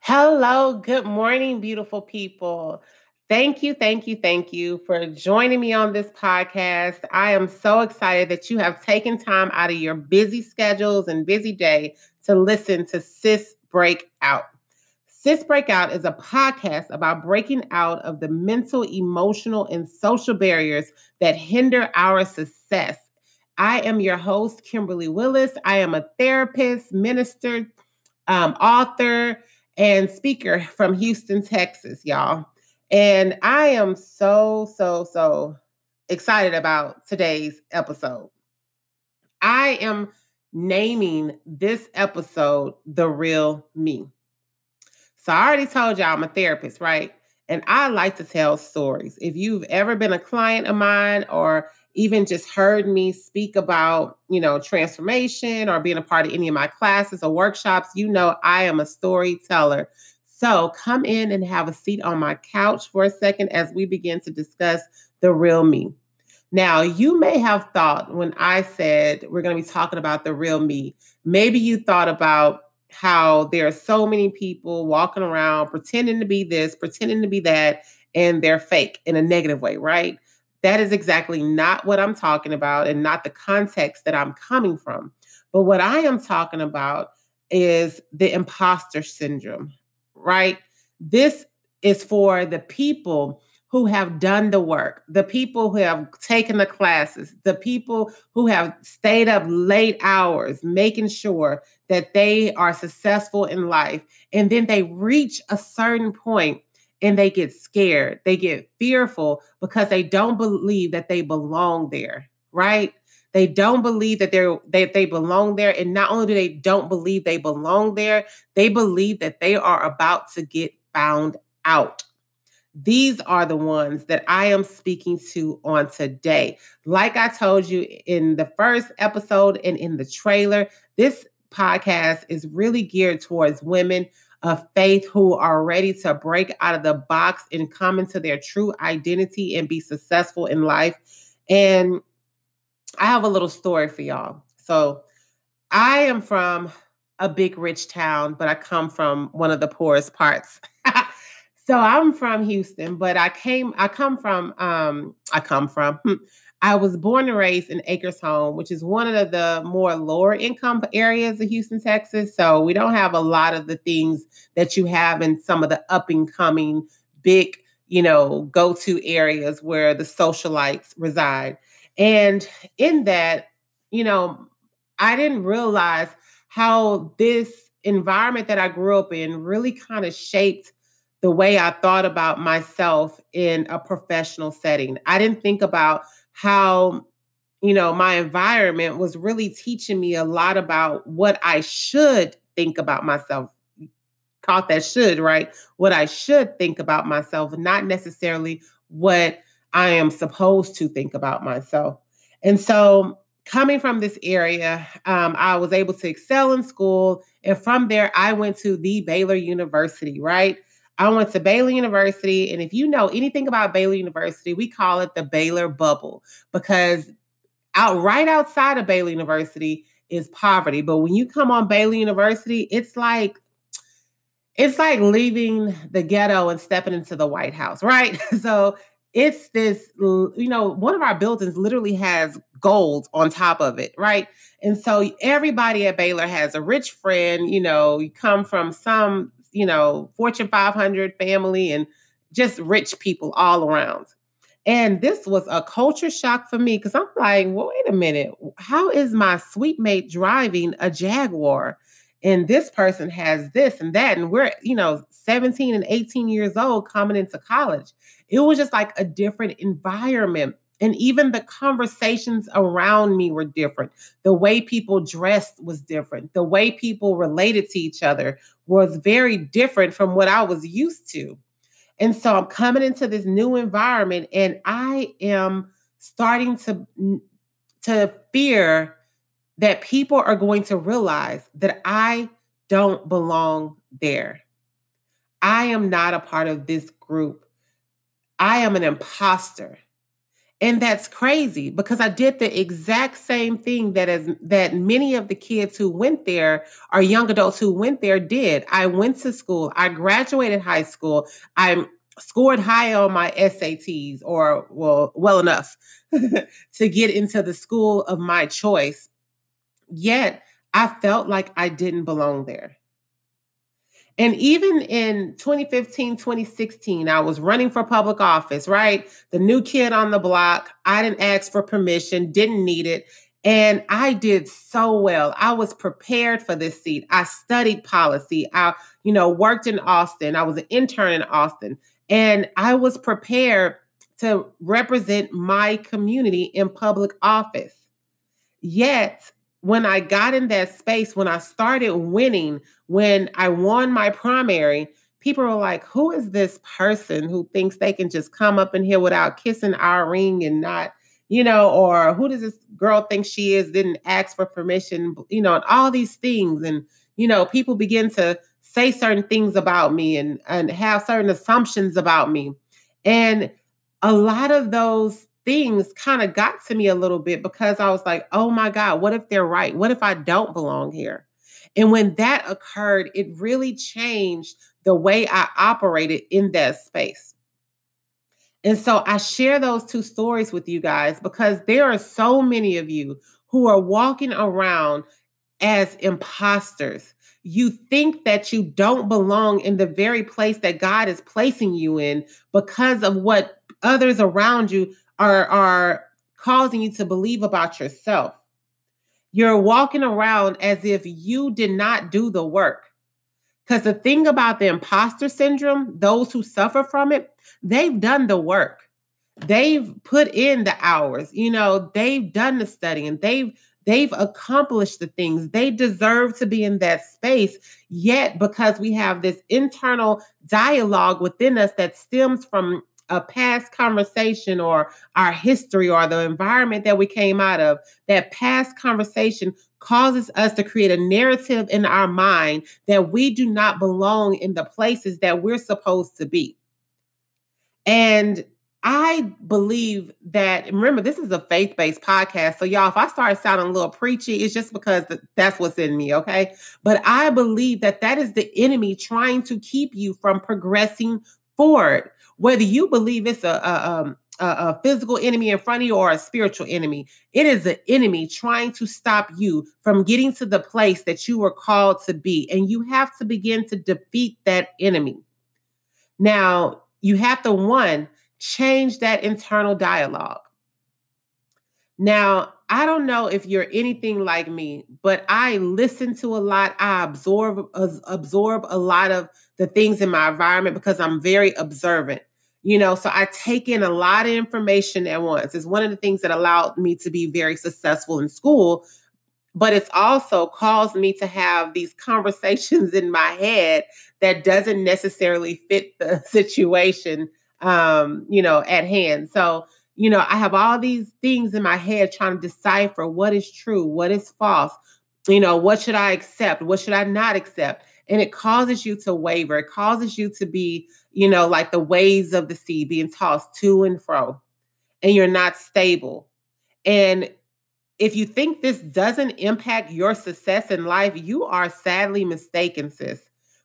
Hello, good morning, beautiful people. Thank you, thank you, thank you for joining me on this podcast. I am so excited that you have taken time out of your busy schedules and busy day to listen to Sis Break Out. Sis Breakout is a podcast about breaking out of the mental, emotional, and social barriers that hinder our success. I am your host, Kimberly Willis. I am a therapist, minister, um, author, and speaker from Houston, Texas, y'all. And I am so, so, so excited about today's episode. I am naming this episode The Real Me. So I already told y'all I'm a therapist, right? And I like to tell stories. If you've ever been a client of mine or even just heard me speak about, you know, transformation or being a part of any of my classes or workshops, you know I am a storyteller. So come in and have a seat on my couch for a second as we begin to discuss the real me. Now, you may have thought when I said we're going to be talking about the real me, maybe you thought about how there are so many people walking around pretending to be this, pretending to be that, and they're fake in a negative way, right? That is exactly not what I'm talking about and not the context that I'm coming from. But what I am talking about is the imposter syndrome, right? This is for the people who have done the work, the people who have taken the classes, the people who have stayed up late hours making sure that they are successful in life. And then they reach a certain point and they get scared. They get fearful because they don't believe that they belong there, right? They don't believe that they're that they belong there. And not only do they don't believe they belong there, they believe that they are about to get found out. These are the ones that I am speaking to on today. Like I told you in the first episode and in the trailer, this podcast is really geared towards women of faith who are ready to break out of the box and come into their true identity and be successful in life. And I have a little story for y'all. So, I am from a big rich town, but I come from one of the poorest parts. so I'm from Houston, but I came I come from um I come from hmm, I was born and raised in Acres Home, which is one of the more lower income areas of Houston, Texas. So we don't have a lot of the things that you have in some of the up and coming big, you know, go to areas where the socialites reside. And in that, you know, I didn't realize how this environment that I grew up in really kind of shaped the way I thought about myself in a professional setting. I didn't think about how you know my environment was really teaching me a lot about what I should think about myself. Caught that should, right? What I should think about myself, not necessarily what I am supposed to think about myself. And so, coming from this area, um, I was able to excel in school. And from there, I went to the Baylor University, right? I went to Baylor University. And if you know anything about Baylor University, we call it the Baylor bubble because out right outside of Baylor University is poverty. But when you come on Baylor University, it's like it's like leaving the ghetto and stepping into the White House, right? So it's this, you know, one of our buildings literally has gold on top of it, right? And so everybody at Baylor has a rich friend, you know, you come from some you know, Fortune 500 family and just rich people all around. And this was a culture shock for me because I'm like, well, wait a minute. How is my suite mate driving a Jaguar? And this person has this and that. And we're, you know, 17 and 18 years old coming into college. It was just like a different environment. And even the conversations around me were different. The way people dressed was different. The way people related to each other was very different from what I was used to. And so I'm coming into this new environment and I am starting to to fear that people are going to realize that I don't belong there. I am not a part of this group. I am an imposter. And that's crazy because I did the exact same thing that as that many of the kids who went there or young adults who went there did. I went to school, I graduated high school, I scored high on my SATs or well well enough to get into the school of my choice. Yet I felt like I didn't belong there. And even in 2015, 2016, I was running for public office, right? The new kid on the block. I didn't ask for permission, didn't need it. And I did so well. I was prepared for this seat. I studied policy. I, you know, worked in Austin. I was an intern in Austin. And I was prepared to represent my community in public office. Yet when I got in that space, when I started winning, when I won my primary, people were like, Who is this person who thinks they can just come up in here without kissing our ring and not, you know, or who does this girl think she is, didn't ask for permission, you know, and all these things. And, you know, people begin to say certain things about me and, and have certain assumptions about me. And a lot of those things kind of got to me a little bit because I was like, oh my God, what if they're right? What if I don't belong here? And when that occurred, it really changed the way I operated in that space. And so I share those two stories with you guys because there are so many of you who are walking around as imposters. You think that you don't belong in the very place that God is placing you in because of what others around you are are causing you to believe about yourself. You're walking around as if you did not do the work. Because the thing about the imposter syndrome, those who suffer from it, they've done the work. They've put in the hours, you know, they've done the studying, and they've they've accomplished the things. They deserve to be in that space. Yet, because we have this internal dialogue within us that stems from a past conversation or our history or the environment that we came out of, that past conversation causes us to create a narrative in our mind that we do not belong in the places that we're supposed to be. And I believe that, remember, this is a faith based podcast. So, y'all, if I start sounding a little preachy, it's just because that's what's in me, okay? But I believe that that is the enemy trying to keep you from progressing forward whether you believe it's a, a, um, a, a physical enemy in front of you or a spiritual enemy, it is an enemy trying to stop you from getting to the place that you were called to be. And you have to begin to defeat that enemy. Now, you have to, one, change that internal dialogue. Now, I don't know if you're anything like me, but I listen to a lot. I absorb absorb a lot of the things in my environment because I'm very observant you know so i take in a lot of information at once. It's one of the things that allowed me to be very successful in school but it's also caused me to have these conversations in my head that doesn't necessarily fit the situation um you know at hand. So you know i have all these things in my head trying to decipher what is true what is false. You know what should i accept? What should i not accept? And it causes you to waver. It causes you to be you know like the waves of the sea being tossed to and fro and you're not stable. And if you think this doesn't impact your success in life you are sadly mistaken sis.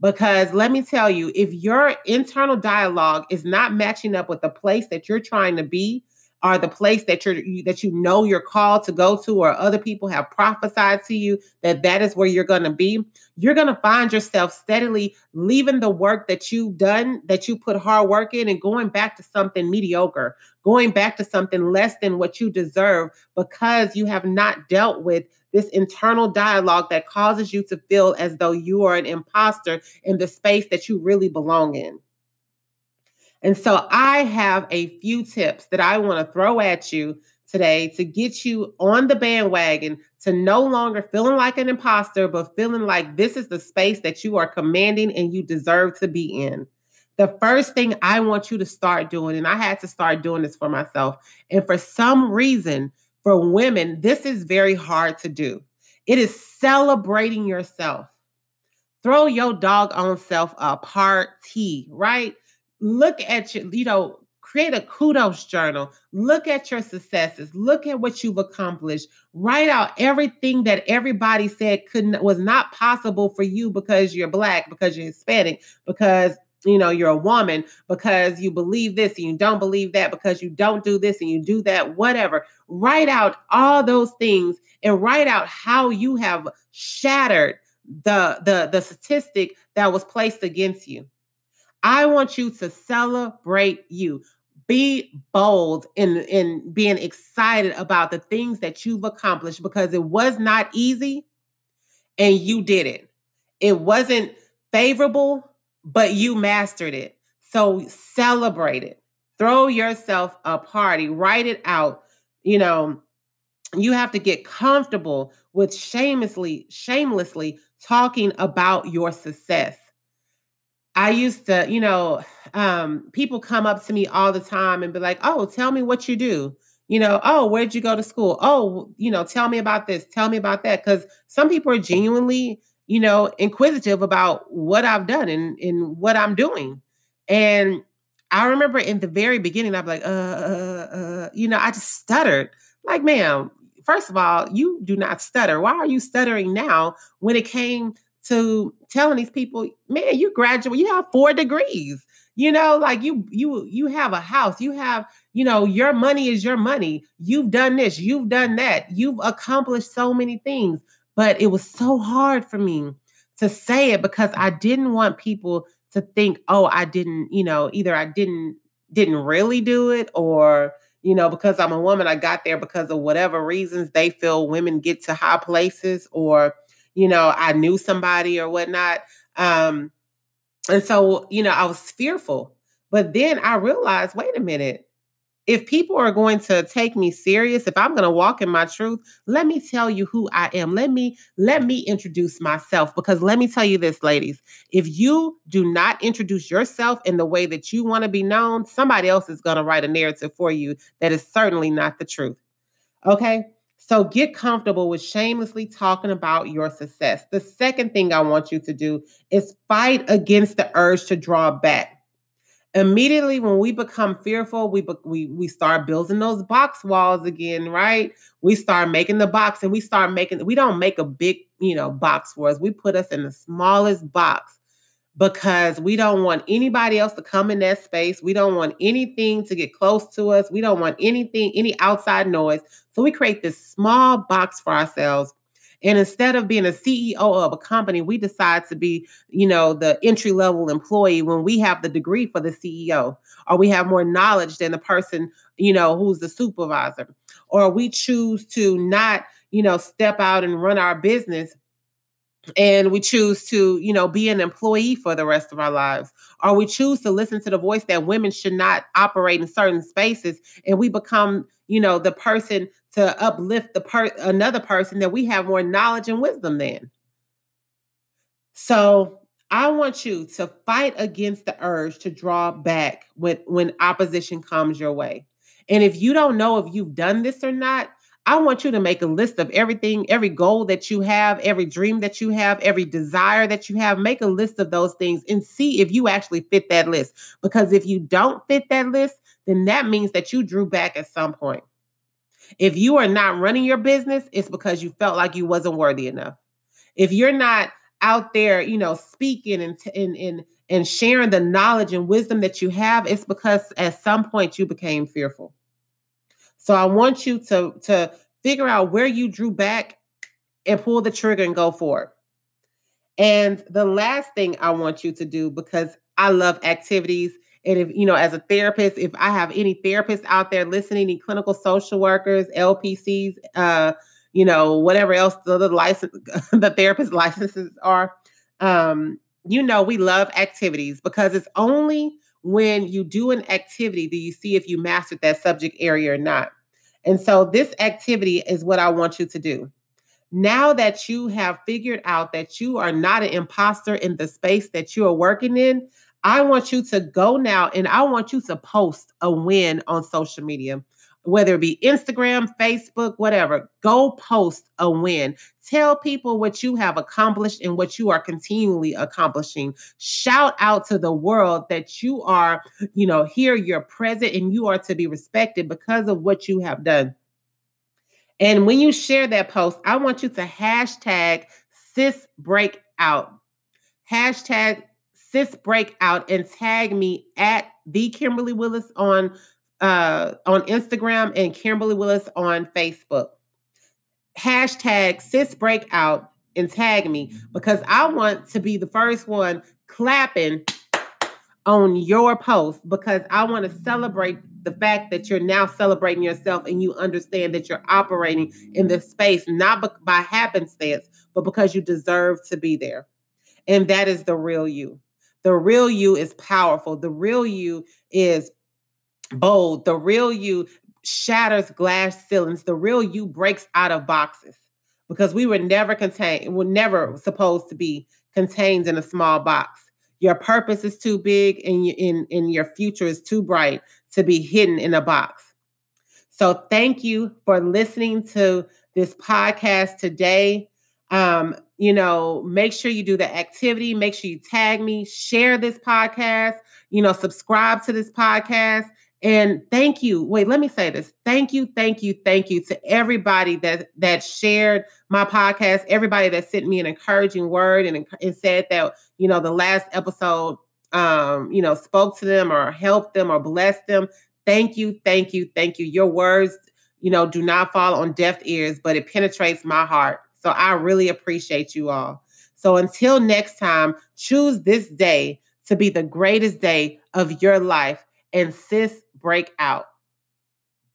Because let me tell you if your internal dialogue is not matching up with the place that you're trying to be are the place that you're that you know you're called to go to or other people have prophesied to you that that is where you're going to be you're going to find yourself steadily leaving the work that you've done that you put hard work in and going back to something mediocre going back to something less than what you deserve because you have not dealt with this internal dialogue that causes you to feel as though you are an imposter in the space that you really belong in and so I have a few tips that I want to throw at you today to get you on the bandwagon to no longer feeling like an imposter, but feeling like this is the space that you are commanding and you deserve to be in. The first thing I want you to start doing, and I had to start doing this for myself, and for some reason, for women, this is very hard to do. It is celebrating yourself. Throw your dog on self a party, right? Look at you, you know, create a kudos journal. Look at your successes. Look at what you've accomplished. Write out everything that everybody said couldn't was not possible for you because you're black, because you're Hispanic, because you know you're a woman because you believe this and you don't believe that because you don't do this and you do that whatever write out all those things and write out how you have shattered the the the statistic that was placed against you i want you to celebrate you be bold in in being excited about the things that you've accomplished because it was not easy and you did it it wasn't favorable but you mastered it. So celebrate it. Throw yourself a party, write it out. You know, you have to get comfortable with shamelessly, shamelessly talking about your success. I used to, you know, um, people come up to me all the time and be like, oh, tell me what you do. You know, oh, where'd you go to school? Oh, you know, tell me about this, tell me about that. Because some people are genuinely you know, inquisitive about what I've done and, and what I'm doing. And I remember in the very beginning, be like, uh, uh, uh, you know, I just stuttered. Like, ma'am, first of all, you do not stutter. Why are you stuttering now when it came to telling these people, man, you graduate, you have four degrees. You know, like you you you have a house, you have, you know, your money is your money. You've done this, you've done that. You've accomplished so many things. But it was so hard for me to say it because I didn't want people to think, oh, I didn't, you know, either I didn't didn't really do it or you know because i'm a woman i got there because of whatever reasons they feel women get to high places or you know i knew somebody or whatnot um and so you know i was fearful but then i realized wait a minute. If people are going to take me serious if i'm going to walk in my truth let me tell you who i am. Let me let me introduce myself because let me tell you this ladies if you do not introduce yourself in the way that you want to be known somebody else is going to write a narrative for you that is certainly not the truth. Okay so get comfortable with shamelessly talking about your success. The second thing i want you to do is fight against the urge to draw back. Immediately when we become fearful we we we start building those box walls again right? We start making the box and we start making we don't make a big you know box for us. We put us in the smallest box because we don't want anybody else to come in that space. We don't want anything to get close to us. We don't want anything any outside noise. So we create this small box for ourselves. And instead of being a CEO of a company, we decide to be, you know, the entry level employee when we have the degree for the CEO, or we have more knowledge than the person, you know, who's the supervisor, or we choose to not, you know, step out and run our business and we choose to you know be an employee for the rest of our lives or we choose to listen to the voice that women should not operate in certain spaces and we become you know the person to uplift the per- another person that we have more knowledge and wisdom than. So I want you to fight against the urge to draw back when, when opposition comes your way. And if you don't know if you've done this or not, I want you to make a list of everything, every goal that you have, every dream that you have, every desire that you have. Make a list of those things and see if you actually fit that list. Because if you don't fit that list, then that means that you drew back at some point. If you are not running your business, it's because you felt like you wasn't worthy enough. If you're not out there, you know, speaking and and and, and sharing the knowledge and wisdom that you have, it's because at some point you became fearful. So I want you to to figure out where you drew back and pull the trigger and go for it. And the last thing I want you to do because I love activities and if, you know, as a therapist, if I have any therapists out there listening, any clinical social workers, LPCs, uh, you know, whatever else the, the license, the therapist licenses are, um, you know, we love activities because it's only when you do an activity do you see if you mastered that subject area or not. And so this activity is what I want you to do. Now that you have figured out that you are not an imposter in the space that you are working in, I want you to go now and I want you to post a win on social media. Whether it be Instagram, Facebook, whatever. Go post a win. Tell people what you have accomplished and what you are continually accomplishing. Shout out to the world that you are, you know, here, you're present, and you are to be respected because of what you have done. And when you share that post, I want you to hashtag sis breakout. Hashtag sis breakout and tag me at the Kimberly Willis on uh on Instagram and Kimberly Willis on Facebook. Hashtag sis breakout and tag me because I want to be the first one clapping on your post because I want to celebrate the fact that you're now celebrating yourself and you understand that you're operating in this space not by happenstance, but because you deserve to be there. And that is the real you. The real you is powerful. The real you is bold. The real you shatters glass ceilings. The real you breaks out of boxes because we were never contained, we're never supposed to be contained in a small box your purpose is too big and, in, and your future is too bright to be hidden in a box. So thank you for listening to this podcast today. Um, you know, make sure you do the activity, make sure you tag me, share this podcast, you know, subscribe to this podcast. And thank you. Wait, let me say this. Thank you, thank you, thank you to everybody that that shared my podcast, everybody that sent me an encouraging word and, and said that, you know, the last episode um, you know, spoke to them or helped them or blessed them. Thank you, thank you, thank you. Your words, you know, do not fall on deaf ears, but it penetrates my heart. So I really appreciate you all. So until next time, choose this day to be the greatest day of your life and sis break out.